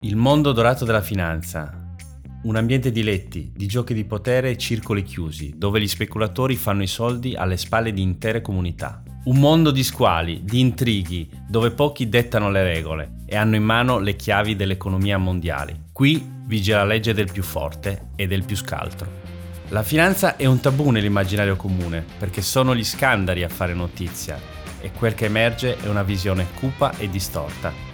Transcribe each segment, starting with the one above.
Il mondo dorato della finanza. Un ambiente di letti, di giochi di potere e circoli chiusi, dove gli speculatori fanno i soldi alle spalle di intere comunità. Un mondo di squali, di intrighi, dove pochi dettano le regole e hanno in mano le chiavi dell'economia mondiale. Qui vige la legge del più forte e del più scaltro. La finanza è un tabù nell'immaginario comune, perché sono gli scandali a fare notizia e quel che emerge è una visione cupa e distorta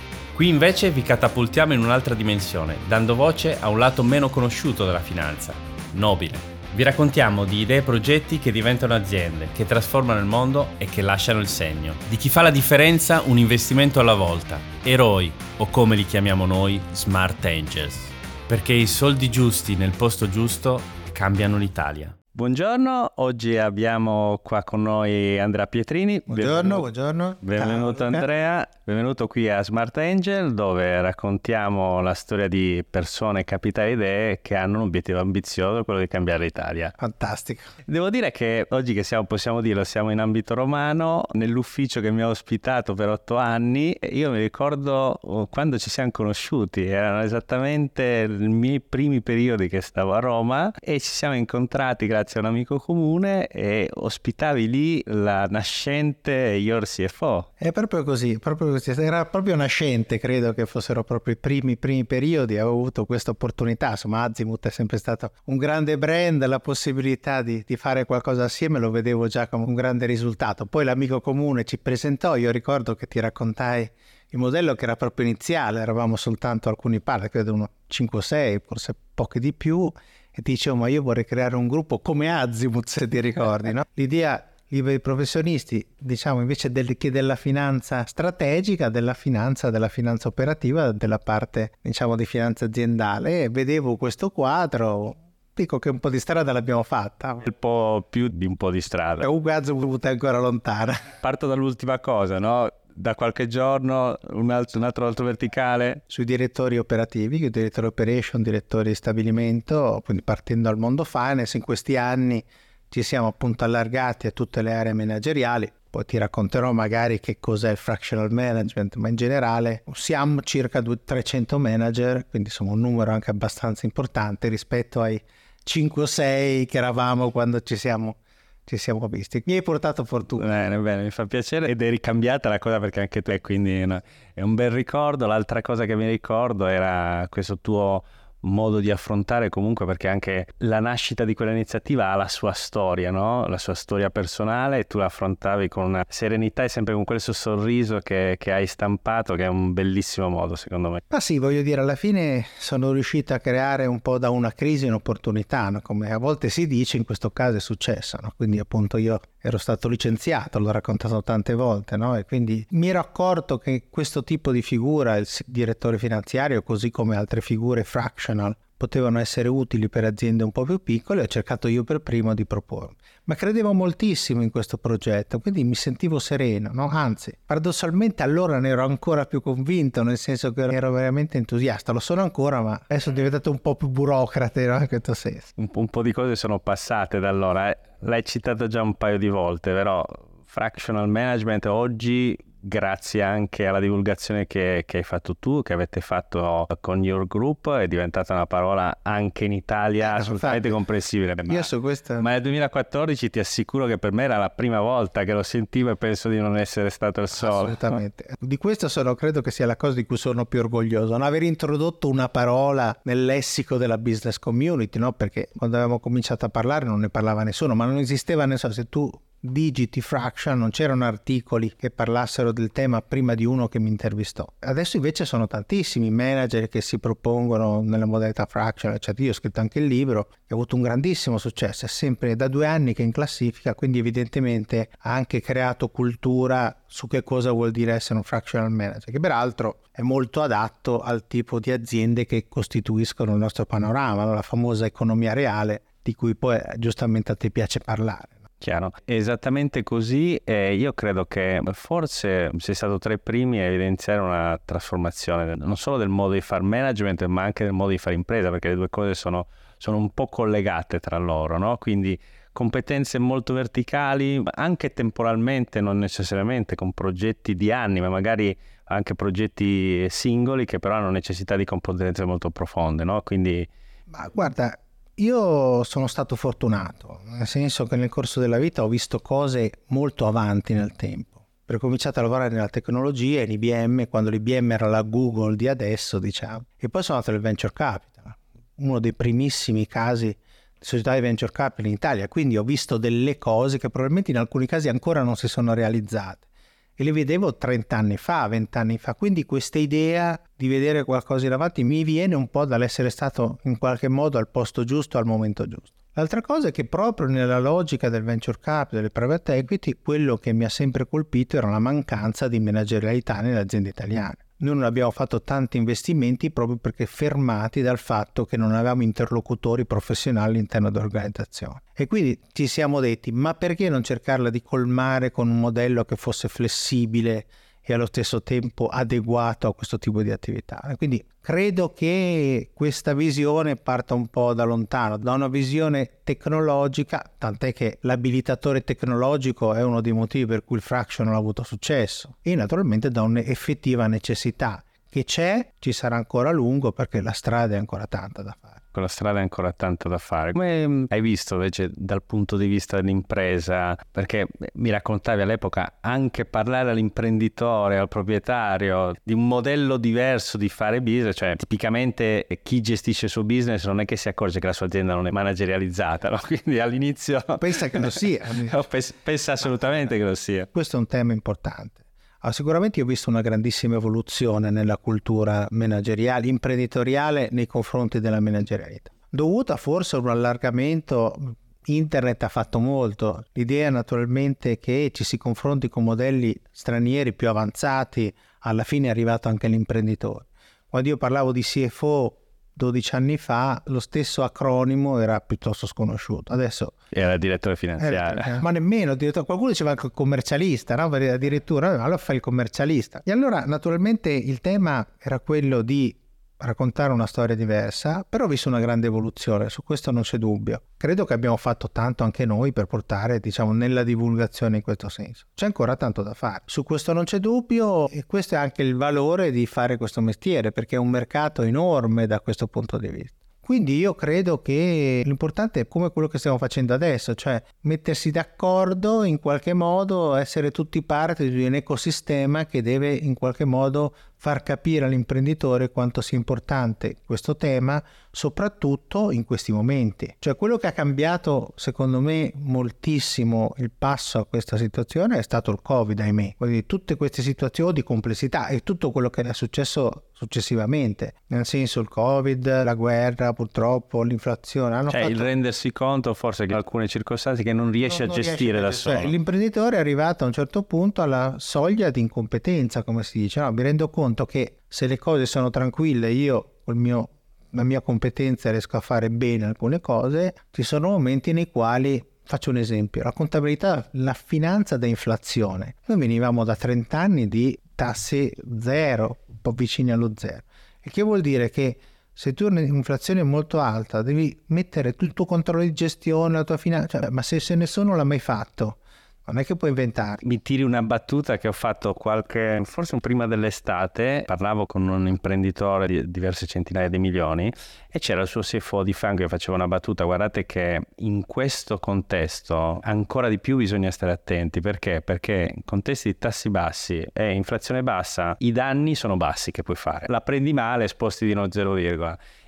Qui invece vi catapultiamo in un'altra dimensione, dando voce a un lato meno conosciuto della finanza, nobile. Vi raccontiamo di idee e progetti che diventano aziende, che trasformano il mondo e che lasciano il segno. Di chi fa la differenza un investimento alla volta, eroi o come li chiamiamo noi, smart angels. Perché i soldi giusti nel posto giusto cambiano l'Italia. Buongiorno, oggi abbiamo qua con noi Andrea Pietrini. Buongiorno, benvenuto, buongiorno. Benvenuto Andrea, benvenuto qui a Smart Angel dove raccontiamo la storia di persone capitali idee che hanno un obiettivo ambizioso, quello di cambiare l'Italia. Fantastico. Devo dire che oggi che siamo, possiamo dirlo, siamo in ambito romano, nell'ufficio che mi ha ospitato per otto anni, io mi ricordo oh, quando ci siamo conosciuti, erano esattamente i miei primi periodi che stavo a Roma e ci siamo incontrati grazie grazie a un amico comune e ospitavi lì la nascente Your CFO. È proprio così, proprio così. Era proprio nascente, credo che fossero proprio i primi, primi periodi. Avevo avuto questa opportunità. Insomma, Azimut è sempre stato un grande brand, la possibilità di, di fare qualcosa assieme lo vedevo già come un grande risultato. Poi l'amico comune ci presentò, io ricordo che ti raccontai il modello che era proprio iniziale, eravamo soltanto alcuni partner, credo uno 5-6, forse pochi di più, e ti dicevo ma io vorrei creare un gruppo come Azimut se ti ricordi, no? L'idea liberi professionisti, diciamo invece del, che della finanza strategica, della finanza, della finanza operativa, della parte diciamo di finanza aziendale e vedevo questo quadro Dico che un po' di strada l'abbiamo fatta. Un po' più di un po' di strada. E un Azimut è ancora lontana. Parto dall'ultima cosa, no? Da qualche giorno un altro, un altro, altro verticale? Sui direttori operativi, direttori operation, direttori di stabilimento, quindi partendo dal mondo finance, in questi anni ci siamo appunto allargati a tutte le aree manageriali, poi ti racconterò magari che cos'è il fractional management, ma in generale siamo circa 300 manager, quindi insomma un numero anche abbastanza importante rispetto ai 5 o 6 che eravamo quando ci siamo ci siamo visti. Mi hai portato fortuna. Bene, bene, mi fa piacere ed è ricambiata la cosa perché anche tu è quindi è un bel ricordo. L'altra cosa che mi ricordo era questo tuo modo di affrontare comunque perché anche la nascita di quell'iniziativa ha la sua storia, no? la sua storia personale e tu la affrontavi con una serenità e sempre con quel sorriso che, che, hai stampato che è un bellissimo modo secondo me. Ma sì, voglio dire, alla fine sono riuscito a creare un po' da una crisi un'opportunità, no? come a volte si dice, in questo caso è successo, no? quindi appunto io ero stato licenziato, l'ho raccontato tante volte, no? e quindi mi ero accorto che questo tipo di figura, il direttore finanziario, così come altre figure fractional, potevano essere utili per aziende un po' più piccole e ho cercato io per primo di proporre. Ma credevo moltissimo in questo progetto, quindi mi sentivo sereno, no? anzi, paradossalmente allora ne ero ancora più convinto, nel senso che ero veramente entusiasta, lo sono ancora, ma adesso sono diventato un po' più burocrate no? in questo senso. Un, un po' di cose sono passate da allora, eh. l'hai citato già un paio di volte, però fractional management oggi grazie anche alla divulgazione che, che, hai fatto tu, che avete fatto con Your Group, è diventata una parola anche in Italia eh, assolutamente infatti, comprensibile. Ma, io su questo... ma nel 2014 ti assicuro che per me era la prima volta che lo sentivo e penso di non essere stato il solo. Assolutamente. Di questo sono, credo che sia la cosa di cui sono più orgoglioso, non aver introdotto una parola nel lessico della business community, no? perché quando avevamo cominciato a parlare non ne parlava nessuno, ma non esisteva nessuno. Se tu Digiti Fraction, non c'erano articoli che parlassero del tema prima di uno che mi intervistò. Adesso invece sono tantissimi manager che si propongono nella modalità Fraction, cioè io ho scritto anche il libro, che ha avuto un grandissimo successo, è sempre da due anni che è in classifica, quindi evidentemente ha anche creato cultura su che cosa vuol dire essere un fractional manager, che peraltro è molto adatto al tipo di aziende che costituiscono il nostro panorama, la famosa economia reale di cui poi giustamente a te piace parlare. Chiaro, esattamente così e io credo che forse sei stato tra i primi a evidenziare una trasformazione non solo del modo di fare management ma anche del modo di fare impresa perché le due cose sono, sono un po' collegate tra loro, no? quindi competenze molto verticali, anche temporalmente, non necessariamente con progetti di anni, ma magari anche progetti singoli che però hanno necessità di competenze molto profonde, no? Quindi... Ma guarda, io sono stato fortunato, nel senso che nel corso della vita ho visto cose molto avanti nel tempo. Per cominciato a lavorare nella tecnologia in IBM, quando l'IBM era la Google di adesso, diciamo, e poi sono andato nel venture capital, uno dei primissimi casi di società di venture capital in Italia, quindi ho visto delle cose che probabilmente in alcuni casi ancora non si sono realizzate e le vedevo 30 anni fa, 20 anni fa, quindi questa idea di vedere qualcosa in avanti mi viene un po' dall'essere stato in qualche modo al posto giusto al momento giusto. L'altra cosa è che proprio nella logica del venture capital, del private equity, quello che mi ha sempre colpito era la mancanza di managerialità nelle aziende italiane. Noi non abbiamo fatto tanti investimenti proprio perché fermati dal fatto che non avevamo interlocutori professionali all'interno dell'organizzazione. E quindi ci siamo detti, ma perché non cercarla di colmare con un modello che fosse flessibile e allo stesso tempo adeguato a questo tipo di attività. Quindi credo che questa visione parta un po' da lontano, da una visione tecnologica, tant'è che l'abilitatore tecnologico è uno dei motivi per cui il fraction ha avuto successo, e naturalmente da un'effettiva necessità che c'è, ci sarà ancora a lungo perché la strada è ancora tanta da fare con la strada è ancora tanto da fare. Come mm, hai visto invece dal punto di vista dell'impresa? Perché mi raccontavi all'epoca anche parlare all'imprenditore, al proprietario di un modello diverso di fare business, cioè tipicamente chi gestisce il suo business non è che si accorge che la sua azienda non è managerializzata, no? quindi all'inizio... Pensa che lo sia. pensa assolutamente che lo sia. Questo è un tema importante. Ah, sicuramente ho visto una grandissima evoluzione nella cultura manageriale, imprenditoriale nei confronti della managerialità, dovuta forse a un allargamento Internet ha fatto molto. L'idea naturalmente che ci si confronti con modelli stranieri più avanzati, alla fine è arrivato anche l'imprenditore. Quando io parlavo di CFO 12 anni fa lo stesso acronimo era piuttosto sconosciuto. Adesso era direttore finanziario. Era, ma nemmeno direttore, qualcuno diceva anche commercialista, no? addirittura allora fa il commercialista. E allora naturalmente il tema era quello di raccontare una storia diversa, però ho visto una grande evoluzione, su questo non c'è dubbio. Credo che abbiamo fatto tanto anche noi per portare, diciamo, nella divulgazione in questo senso. C'è ancora tanto da fare. Su questo non c'è dubbio e questo è anche il valore di fare questo mestiere, perché è un mercato enorme da questo punto di vista. Quindi io credo che l'importante è come quello che stiamo facendo adesso, cioè mettersi d'accordo in qualche modo, essere tutti parte di un ecosistema che deve in qualche modo far capire all'imprenditore quanto sia importante questo tema, soprattutto in questi momenti. Cioè quello che ha cambiato secondo me moltissimo il passo a questa situazione è stato il Covid, ahimè. Quindi tutte queste situazioni di complessità e tutto quello che è successo successivamente, nel senso il Covid, la guerra, purtroppo l'inflazione. Hanno cioè fatto... il rendersi conto forse che alcune circostanze che non riesce non, a non gestire riesce da solo. Cioè, l'imprenditore è arrivato a un certo punto alla soglia di incompetenza, come si dice, no, mi rendo conto conto che se le cose sono tranquille, io mio la mia competenza riesco a fare bene alcune cose, ci sono momenti nei quali, faccio un esempio, la contabilità, la finanza da inflazione. Noi venivamo da 30 anni di tasse zero, un po' vicini allo zero. Il che vuol dire che se tu hai un'inflazione molto alta, devi mettere tutto il tuo controllo di gestione, la tua finanza, cioè, ma se, se nessuno l'ha mai fatto, non è che puoi inventare. Mi tiri una battuta che ho fatto qualche, forse prima dell'estate, parlavo con un imprenditore di diverse centinaia di milioni e c'era il suo CFO di fianco che faceva una battuta, guardate che in questo contesto ancora di più bisogna stare attenti, perché? Perché in contesti di tassi bassi e inflazione bassa i danni sono bassi che puoi fare. La prendi male, sposti di no 0,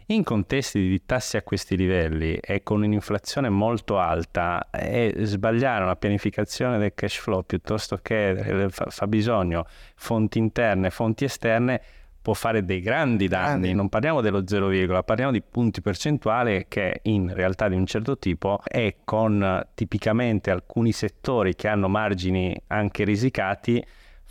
in contesti di tassi a questi livelli e con un'inflazione molto alta, e sbagliare una pianificazione del cash flow piuttosto che fa bisogno fonti interne, fonti esterne, può fare dei grandi danni. Non parliamo dello 0, parliamo di punti percentuali che in realtà di un certo tipo e con tipicamente alcuni settori che hanno margini anche risicati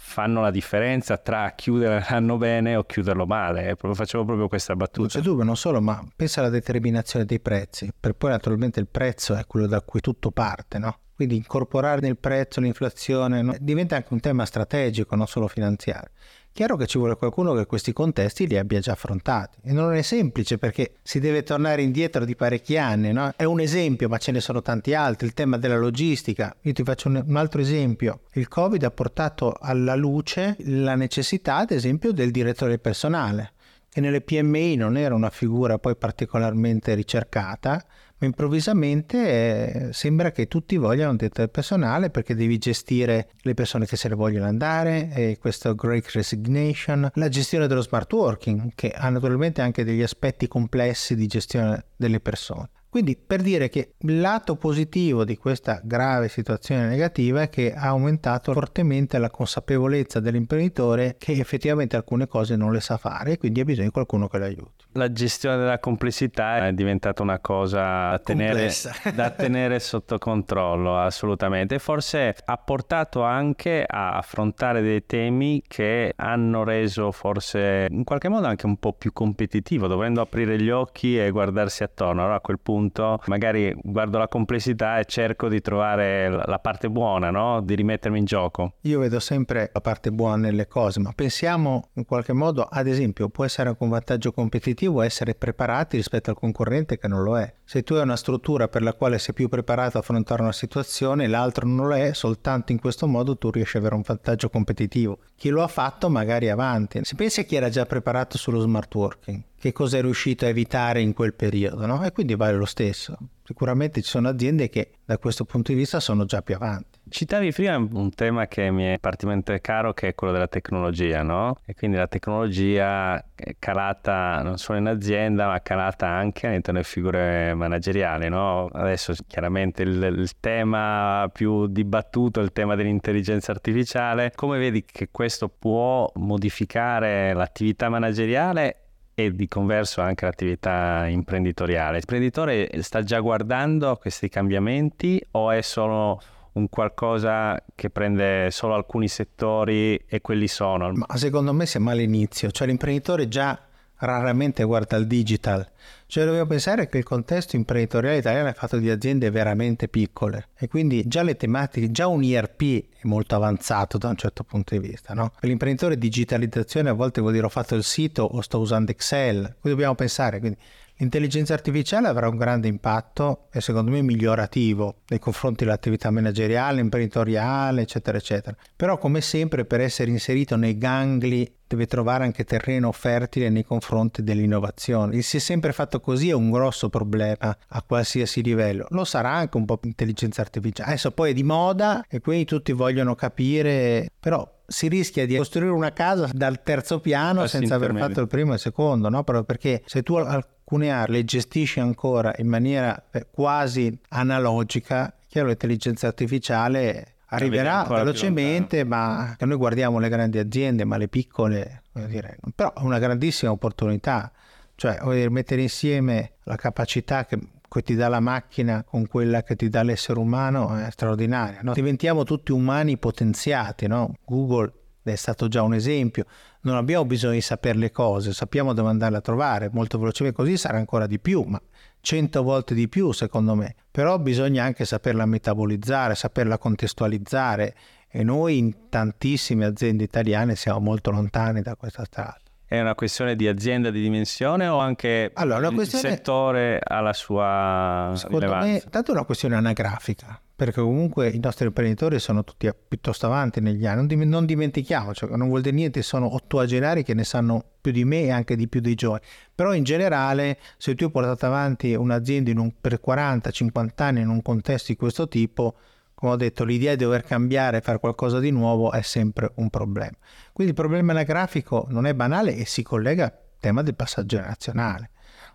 fanno la differenza tra chiudere l'anno bene o chiuderlo male. Facevo proprio questa battuta. Non c'è dubbio, non solo, ma pensa alla determinazione dei prezzi, per poi naturalmente il prezzo è quello da cui tutto parte, no? Quindi incorporare nel prezzo l'inflazione no? diventa anche un tema strategico, non solo finanziario. Chiaro che ci vuole qualcuno che questi contesti li abbia già affrontati e non è semplice perché si deve tornare indietro di parecchi anni, no? È un esempio, ma ce ne sono tanti altri, il tema della logistica. Io ti faccio un, altro esempio. Il Covid ha portato alla luce la necessità, ad esempio, del direttore personale che nelle PMI non era una figura poi particolarmente ricercata, improvvisamente eh, sembra che tutti vogliano direttore personale perché devi gestire le persone che se ne vogliono andare, e questo Great Resignation, la gestione dello smart working, che ha naturalmente anche degli aspetti complessi di gestione delle persone. Quindi per dire che il lato positivo di questa grave situazione negativa è che ha aumentato fortemente la consapevolezza dell'imprenditore che effettivamente alcune cose non le sa fare e quindi ha bisogno di qualcuno che lo aiuti. La gestione della complessità è diventata una cosa da tenere, da tenere sotto controllo assolutamente forse ha portato anche a affrontare dei temi che hanno reso forse in qualche modo anche un po' più competitivo, dovendo aprire gli occhi e guardarsi attorno. Allora a quel punto punto magari guardo la complessità e cerco di trovare la parte buona, no? di rimettermi in gioco. Io vedo sempre la parte buona nelle cose, ma pensiamo in qualche modo, ad esempio, può essere anche un vantaggio competitivo essere preparati rispetto al concorrente che non lo è. Se tu hai una struttura per la quale sei più preparato a affrontare una situazione, l'altro non lo è, soltanto in questo modo tu riesci ad avere un vantaggio competitivo. Chi lo ha fatto magari avanti. Si pensa a chi era già preparato sullo smart working che cosa è riuscito a evitare in quel periodo, no? E quindi vale lo stesso. Sicuramente ci sono aziende che da questo punto di vista sono già più avanti. Citavi prima un tema che mi è particolarmente caro che è quello della tecnologia, no? E quindi la tecnologia è calata non solo in azienda ma calata anche all'interno delle figure manageriali, no? Adesso chiaramente il, il tema più dibattuto è il tema dell'intelligenza artificiale. Come vedi che questo può modificare l'attività manageriale e di converso anche l'attività imprenditoriale. L'imprenditore sta già guardando questi cambiamenti o è solo un qualcosa che prende solo alcuni settori e quelli sono? Ma secondo me siamo all'inizio, cioè l'imprenditore già raramente guarda il digital. Cioè dobbiamo pensare che il contesto imprenditoriale italiano è fatto di aziende veramente piccole e quindi già le tematiche, già un IRP è molto avanzato da un certo punto di vista. No? Per l'imprenditore digitalizzazione a volte vuol dire ho fatto il sito o sto usando Excel. Quindi dobbiamo pensare, quindi L'intelligenza artificiale avrà un grande impatto e secondo me migliorativo nei confronti dell'attività manageriale, imprenditoriale, eccetera, eccetera. Però come sempre per essere inserito nei gangli deve trovare anche terreno fertile nei confronti dell'innovazione. Il si è sempre fatto così è un grosso problema a qualsiasi livello. Lo sarà anche un po' l'intelligenza artificiale. Adesso poi è di moda e quindi tutti vogliono capire, però si rischia di costruire una casa dal terzo piano senza aver fatto il primo e il secondo, no? Proprio perché se tu alcune aree le gestisci ancora in maniera eh, quasi analogica, chiaro l'intelligenza artificiale arriverà velocemente, ma noi guardiamo le grandi aziende, ma le piccole, dire, però è una grandissima opportunità, cioè mettere insieme la capacità che, che, ti dà la macchina con quella che ti dà l'essere umano è straordinaria. No? Diventiamo tutti umani potenziati, no? Google è stato già un esempio, non abbiamo bisogno di sapere le cose, sappiamo dove andarle a trovare, molto velocemente così sarà ancora di più, ma cento volte di più secondo me, però bisogna anche saperla metabolizzare, saperla contestualizzare e noi in tantissime aziende italiane siamo molto lontani da questa strada. È una questione di azienda di dimensione o anche allora, il questione... settore ha la sua Secondo rilevanza? me, tanto è una questione anagrafica, perché comunque i nostri imprenditori sono tutti piuttosto avanti negli anni, non, non dimentichiamo, cioè, non vuol dire niente, sono ottuagenari che ne sanno più di me e anche di più dei giovani, però in generale se tu hai portato avanti un'azienda un, per 40-50 anni in un contesto di questo tipo, come ho detto, l'idea di dover cambiare fare qualcosa di nuovo è sempre un problema. Quindi il problema anagrafico non è banale e si collega al tema del passaggio generazionale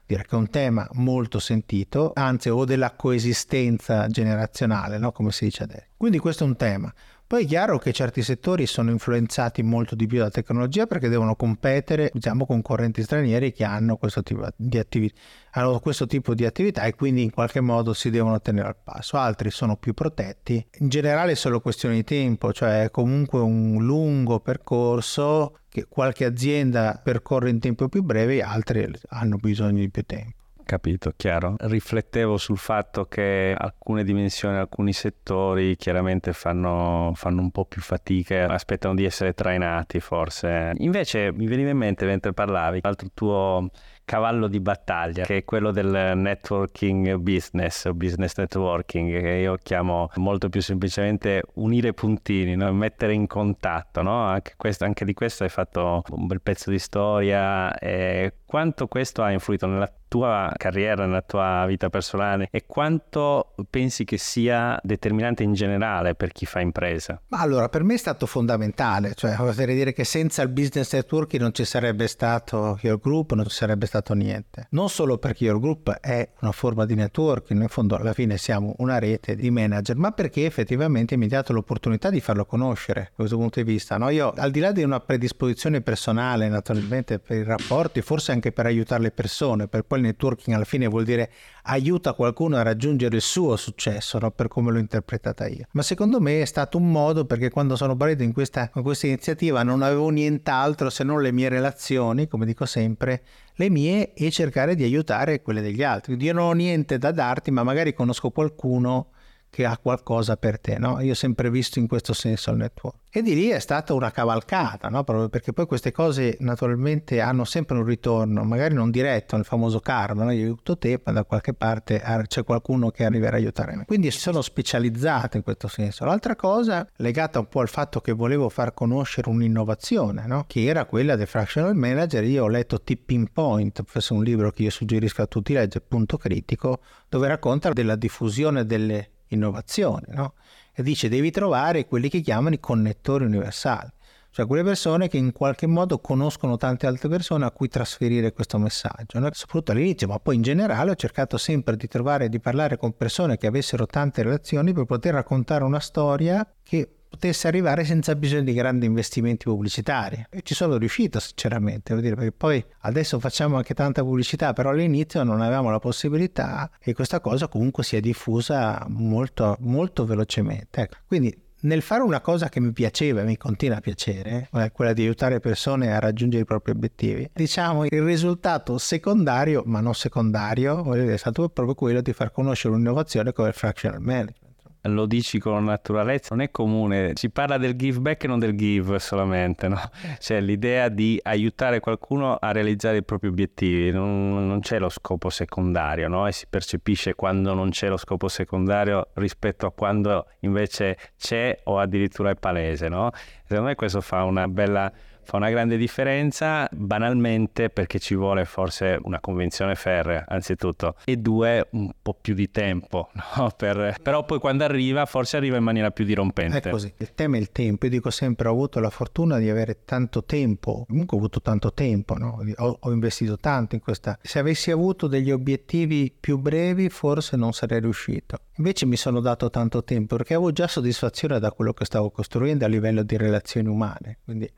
direi che è un tema molto sentito, anzi o della coesistenza generazionale, no? come si dice adesso. Quindi questo è un tema. Poi è chiaro che certi settori sono influenzati molto di più dalla tecnologia perché devono competere, diciamo, con correnti stranieri che hanno questo tipo di attività, hanno questo tipo di attività e quindi in qualche modo si devono tenere al passo. Altri sono più protetti. In generale è solo questione di tempo, cioè è comunque un lungo percorso che qualche azienda percorre in tempo più breve altre hanno bisogno di più tempo. Capito, chiaro. Riflettevo sul fatto che alcune dimensioni, alcuni settori chiaramente fanno, fanno un po' più fatica, aspettano di essere trainati forse. Invece mi veniva in mente mentre parlavi, l'altro tuo cavallo di battaglia, che è quello del networking business o business networking, che io chiamo molto più semplicemente unire puntini, no? mettere in contatto. No? Anche, questo, anche, di questo hai fatto un bel pezzo di storia. E quanto questo ha influito nella tua carriera, nella tua vita personale e quanto pensi che sia determinante in generale per chi fa impresa? Ma allora, per me è stato fondamentale, cioè oserei dire che senza il business networking non ci sarebbe stato Your Group, non ci sarebbe stato niente. Non solo perché Your Group è una forma di networking, in fondo alla fine siamo una rete di manager, ma perché effettivamente mi ha dato l'opportunità di farlo conoscere da questo punto di vista. No? Io, al di là di una predisposizione personale, naturalmente per i rapporti, forse anche per aiutare le persone, per poi il networking alla fine vuol dire aiuta qualcuno a raggiungere il suo successo, no? per come l'ho interpretata io. Ma secondo me è stato un modo perché quando sono partito in questa, in questa iniziativa non avevo nient'altro se non le mie relazioni, come dico sempre, le mie e cercare di aiutare quelle degli altri. Io non ho niente da darti, ma magari conosco qualcuno che ha qualcosa per te, no? Io ho sempre visto in questo senso il network. E di lì è stata una cavalcata, no? Proprio perché poi queste cose naturalmente hanno sempre un ritorno, magari non diretto, nel famoso karma, no? Io aiuto te, ma da qualche parte c'è qualcuno che arriverà a aiutare me. Quindi sono specializzato in questo senso. L'altra cosa, legata un po' al fatto che volevo far conoscere un'innovazione, no? Che era quella del fractional manager. Io ho letto Tipping Point, questo è un libro che io suggerisco a tutti leggere, punto critico, dove racconta della diffusione delle innovazione, no? E dice devi trovare quelli che chiamano i connettori universali, cioè quelle persone che in qualche modo conoscono tante altre persone a cui trasferire questo messaggio, no? soprattutto all'inizio, ma poi in generale ho cercato sempre di trovare di parlare con persone che avessero tante relazioni per poter raccontare una storia che potesse arrivare senza bisogno di grandi investimenti pubblicitari. E ci sono riuscito sinceramente, dire, perché poi adesso facciamo anche tanta pubblicità, però all'inizio non avevamo la possibilità e questa cosa comunque si è diffusa molto, molto velocemente. Ecco, quindi nel fare una cosa che mi piaceva e mi continua a piacere, eh, quella di aiutare persone a raggiungere i propri obiettivi, diciamo il risultato secondario, ma non secondario, è stato proprio quello di far conoscere un'innovazione come il fractional management lo dici con naturalezza, non è comune, si parla del give back e non del give solamente, no? Cioè l'idea di aiutare qualcuno a realizzare i propri obiettivi, non, non c'è lo scopo secondario, no? E si percepisce quando non c'è lo scopo secondario rispetto a quando invece c'è o addirittura è palese, no? Secondo me questo fa una bella fa una grande differenza banalmente perché ci vuole forse una convenzione ferrea anzitutto e due un po' più di tempo no? per... però poi quando arriva forse arriva in maniera più dirompente. È così. Il tema è il tempo. Io dico sempre ho avuto la fortuna di avere tanto tempo comunque ho avuto tanto tempo no? ho, ho investito tanto in questa. Se avessi avuto degli obiettivi più brevi forse non sarei riuscito. Invece mi sono dato tanto tempo perché avevo già soddisfazione da quello che stavo costruendo a livello di relazioni umane. Quindi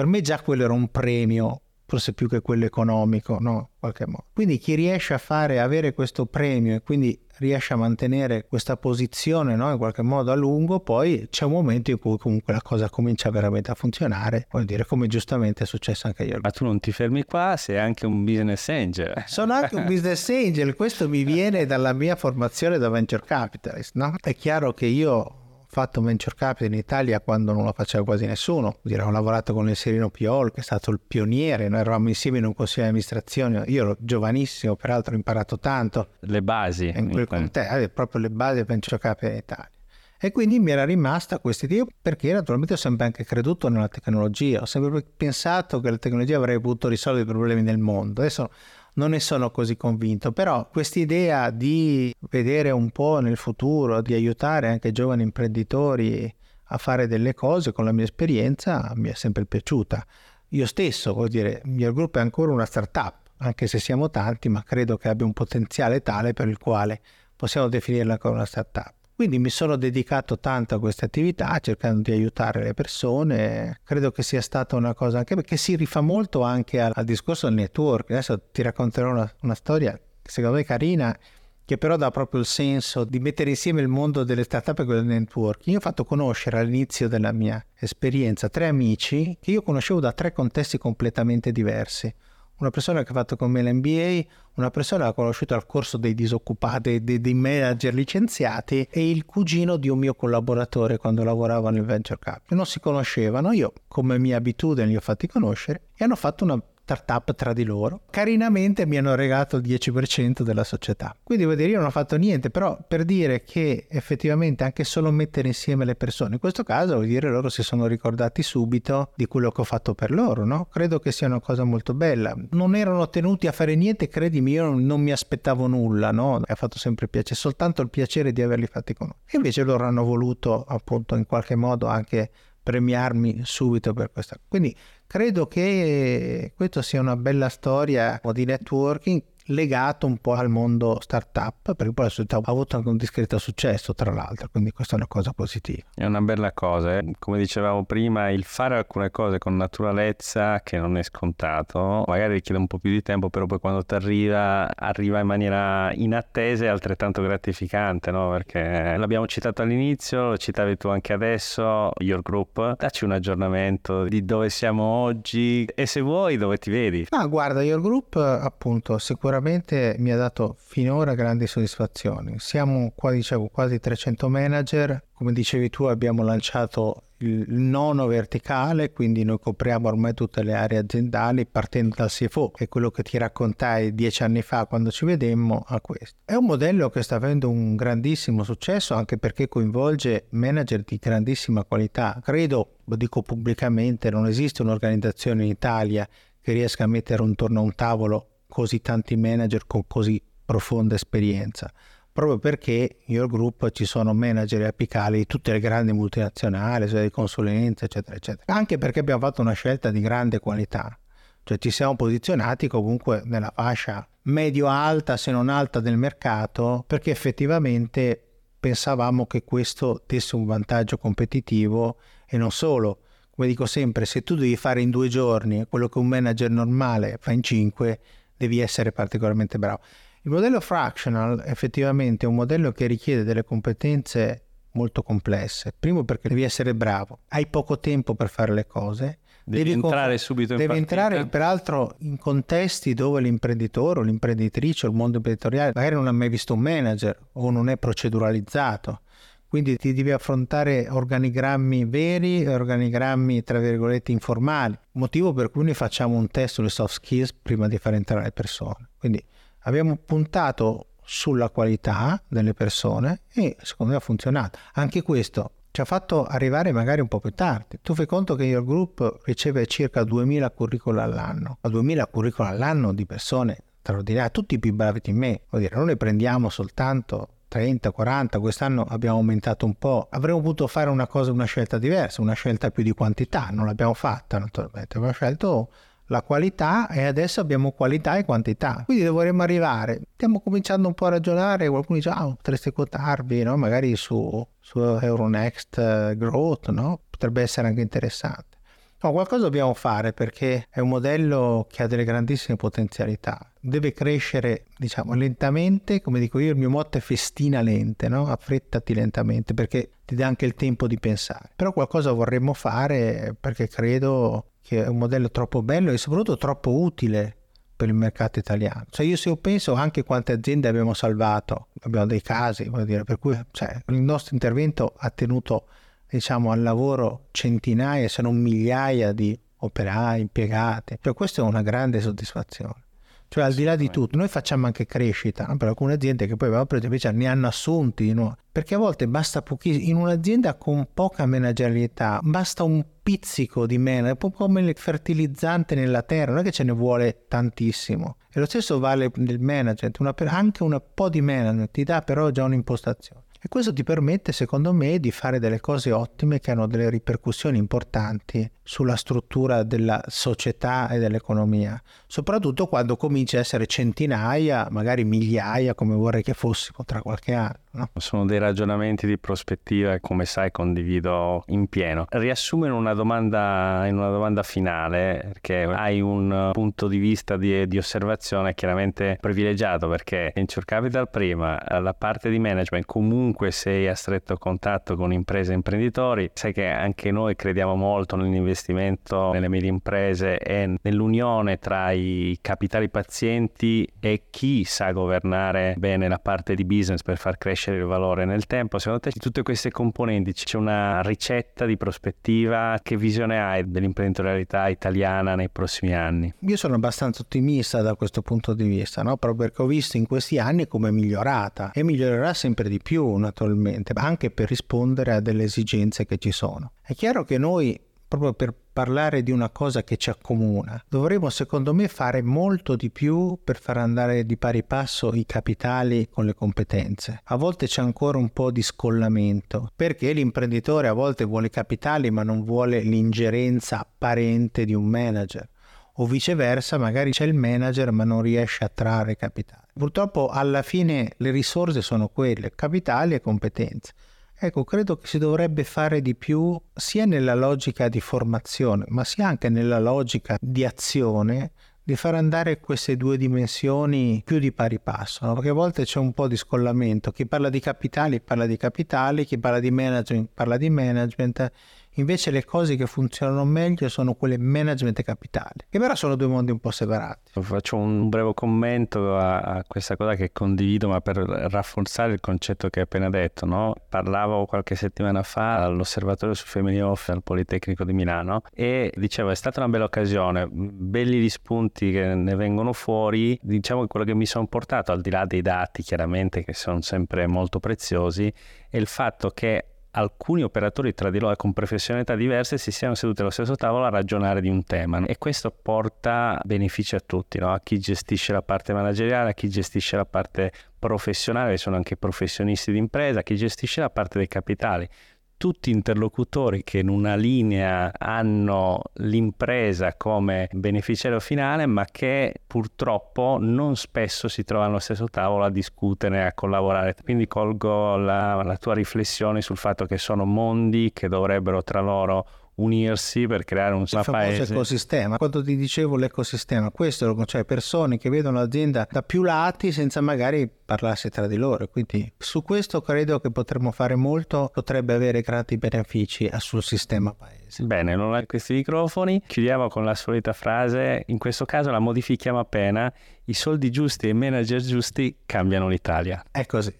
per me già quello era un premio, forse più che quello economico, no? Qualche modo. Quindi chi riesce a fare, avere questo premio e quindi riesce a mantenere questa posizione no? in qualche modo a lungo, poi c'è un momento in cui comunque la cosa comincia veramente a funzionare, vuol dire come giustamente è successo anche ieri. Ma tu non ti fermi qua, sei anche un business angel. Sono anche un business angel, questo mi viene dalla mia formazione da venture capitalist, no? È chiaro che io fatto venture capital in Italia quando non lo faceva quasi nessuno. Direi, ho lavorato con il Serino Piol, che è stato il pioniere, noi eravamo insieme in un consiglio di amministrazione, io ero giovanissimo, peraltro ho imparato tanto. Le basi. In quel contesto, eh, proprio le basi del venture capital in Italia. E quindi mi era rimasta questa idea perché naturalmente ho sempre anche creduto nella tecnologia, ho sempre pensato che la tecnologia avrebbe potuto risolvere i problemi del mondo. Adesso non ne sono così convinto, però quest'idea di vedere un po' nel futuro, di aiutare anche giovani imprenditori a fare delle cose con la mia esperienza mi è sempre piaciuta. Io stesso, vuol dire, il mio gruppo è ancora una startup, anche se siamo tanti, ma credo che abbia un potenziale tale per il quale possiamo definirla ancora una startup. Quindi mi sono dedicato tanto a queste attività, cercando di aiutare le persone. Credo che sia stata una cosa anche perché si rifà molto anche al, al discorso del network. Adesso ti racconterò una, una storia che secondo me è carina, che però dà proprio il senso di mettere insieme il mondo delle startup e quello del network. Io ho fatto conoscere all'inizio della mia esperienza tre amici che io conoscevo da tre contesti completamente diversi. Una persona che ha fatto con me l'MBA, una persona che ho conosciuto al corso dei disoccupati, dei, dei, manager licenziati e il cugino di un mio collaboratore quando lavorava nel venture capital. Non si conoscevano, io come mia abitudine li ho fatti conoscere e hanno fatto una startup tra di loro. Carinamente mi hanno regalato il 10% della società. Quindi vuol dire io non ho fatto niente, però per dire che effettivamente anche solo mettere insieme le persone, in questo caso vuol dire loro si sono ricordati subito di quello che ho fatto per loro, no? Credo che sia una cosa molto bella. Non erano tenuti a fare niente, credimi, io non mi aspettavo nulla, no? Mi ha fatto sempre piacere, soltanto il piacere di averli fatti con noi. Invece loro hanno voluto appunto in qualche modo anche premiarmi subito per questa. Quindi credo che questa sia una bella storia di networking legato un po' al mondo startup, perché poi la società ha avuto anche un discreto successo, tra l'altro, quindi questa è una cosa positiva. È una bella cosa, eh? come dicevamo prima, il fare alcune cose con naturalezza che non è scontato, magari richiede un po' più di tempo, però poi quando ti arriva, arriva in maniera inattesa e altrettanto gratificante, no? Perché l'abbiamo citato all'inizio, lo citavi tu anche adesso, Your Group, dacci un aggiornamento di dove siamo oggi e se vuoi dove ti vedi. Ah, guarda, Your Group appunto sicuramente sicuramente mi ha dato finora grandi soddisfazioni. Siamo qua, dicevo, quasi 300 manager. Come dicevi tu, abbiamo lanciato il nono verticale, quindi noi copriamo ormai tutte le aree aziendali partendo dal CFO, che è quello che ti raccontai dieci anni fa quando ci vedemmo a questo. È un modello che sta avendo un grandissimo successo anche perché coinvolge manager di grandissima qualità. Credo, lo dico pubblicamente, non esiste un'organizzazione in Italia che riesca a mettere intorno a un tavolo così tanti manager con così profonda esperienza, proprio perché in Your Group ci sono manager apicali di tutte le grandi multinazionali, cioè di consulenza, eccetera, eccetera. Anche perché abbiamo fatto una scelta di grande qualità, cioè ci siamo posizionati comunque nella fascia medio-alta, se non alta del mercato, perché effettivamente pensavamo che questo desse un vantaggio competitivo e non solo. Come dico sempre, se tu devi fare in due giorni quello che un manager normale fa in cinque, devi essere particolarmente bravo. Il modello fractional effettivamente è un modello che richiede delle competenze molto complesse. Primo perché devi essere bravo, hai poco tempo per fare le cose. Devi, devi entrare conf- subito in Devi partita. entrare peraltro in contesti dove l'imprenditore o l'imprenditrice o il mondo imprenditoriale magari non ha mai visto un manager o non è proceduralizzato. Quindi ti devi affrontare organigrammi veri e organigrammi tra virgolette informali, motivo per cui noi facciamo un test sulle soft skills prima di far entrare le persone. Quindi abbiamo puntato sulla qualità delle persone e secondo me ha funzionato. Anche questo ci ha fatto arrivare magari un po' più tardi. Tu fai conto che Your Group riceve circa 2000 curricula all'anno, ma 2000 curricula all'anno di persone straordinarie, tutti più bravi di me. Vuol dire, non ne prendiamo soltanto 30, 40, quest'anno abbiamo aumentato un po'. Avremmo potuto fare una cosa, una scelta diversa, una scelta più di quantità, non l'abbiamo fatta naturalmente, abbiamo scelto la qualità e adesso abbiamo qualità e quantità. Quindi dovremmo arrivare. Stiamo cominciando un po' a ragionare, qualcuno dice ah, potreste quotarvi no? magari su, su Euronext uh, Growth, no? potrebbe essere anche interessante. No, qualcosa dobbiamo fare perché è un modello che ha delle grandissime potenzialità. Deve crescere, diciamo, lentamente, come dico io, il mio motto è festina lente, no? Affrettati lentamente perché ti dà anche il tempo di pensare. Però qualcosa vorremmo fare perché credo che è un modello troppo bello e soprattutto troppo utile per il mercato italiano. Cioè io se io penso anche quante aziende abbiamo salvato, abbiamo dei casi, voglio dire, per cui cioè, il nostro intervento ha tenuto diciamo, al lavoro centinaia se non migliaia di operai, impiegati. Cioè, questa è una grande soddisfazione. Cioè, al di là di tutto, noi facciamo anche crescita per alcune aziende che poi avevamo preso invece ne hanno assunti di nuovo. Perché a volte basta pochissimo, in un'azienda con poca managerialità, basta un pizzico di è un po' come il fertilizzante nella terra, non è che ce ne vuole tantissimo. E lo stesso vale nel management, una, anche un po' di management ti dà però già un'impostazione. E questo ti permette, secondo me, di fare delle cose ottime che hanno delle ripercussioni importanti sulla struttura della società e dell'economia, soprattutto quando comincia a essere centinaia, magari migliaia, come vorrei che fossimo tra qualche anno. No? Sono dei ragionamenti di prospettiva e come sai condivido in pieno. Riassumo in una domanda, in una domanda finale, perché hai un punto di vista di, di osservazione chiaramente privilegiato, perché Venture Capital prima, la parte di management comunque sei a stretto contatto con imprese e imprenditori, sai che anche noi crediamo molto nell'investimento nelle medie imprese e nell'unione tra i capitali pazienti e chi sa governare bene la parte di business per far crescere crescere il valore nel tempo. Secondo te di tutte queste componenti c'è una ricetta di prospettiva? Che visione hai dell'imprenditorialità italiana nei prossimi anni? Io sono abbastanza ottimista da questo punto di vista, no? proprio perché ho visto in questi anni come è migliorata e migliorerà sempre di più naturalmente, anche per rispondere a delle esigenze che ci sono. È chiaro che noi proprio per parlare di una cosa che ci accomuna. Dovremmo secondo me fare molto di più per far andare di pari passo i capitali con le competenze. A volte c'è ancora un po' di scollamento perché l'imprenditore a volte vuole capitali ma non vuole l'ingerenza apparente di un manager o viceversa magari c'è il manager ma non riesce a trarre capitali. Purtroppo alla fine le risorse sono quelle, capitali e competenze. Ecco, credo che si dovrebbe fare di più sia nella logica di formazione, ma sia anche nella logica di azione di far andare queste due dimensioni più di pari passo, no? perché a volte c'è un po' di scollamento, chi parla di capitali parla di capitali, chi parla di management parla di management Invece le cose che funzionano meglio sono quelle management e capitale, che però sono due mondi un po' separati. Faccio un breve commento a, a questa cosa che condivido, ma per rafforzare il concetto che hai appena detto. No? Parlavo qualche settimana fa all'osservatorio su Family Office al Politecnico di Milano e dicevo è stata una bella occasione, belli gli spunti che ne vengono fuori. Diciamo che quello che mi sono portato, al di là dei dati chiaramente che sono sempre molto preziosi, è il fatto che alcuni operatori tra di loro con professionalità diverse si siano seduti allo stesso tavolo a ragionare di un tema e questo porta benefici a tutti, no? a chi gestisce la parte manageriale, a chi gestisce la parte professionale, sono anche professionisti d'impresa, a chi gestisce la parte dei capitali tutti interlocutori che in una linea hanno l'impresa come beneficiario finale, ma che purtroppo non spesso si trovano allo stesso tavolo a discutere, a collaborare. Quindi colgo la, la tua riflessione sul fatto che sono mondi che dovrebbero tra loro unirsi per creare un il paese. ecosistema. Quando ti dicevo l'ecosistema, questo cioè persone che vedono l'azienda da più lati senza magari parlarsi tra di loro. Quindi su questo credo che potremmo fare molto, potrebbe avere grandi benefici sul sistema paese. Bene, non ho questi microfoni. Chiudiamo con la solita frase, in questo caso la modifichiamo appena, i soldi giusti e i manager giusti cambiano l'Italia. È così.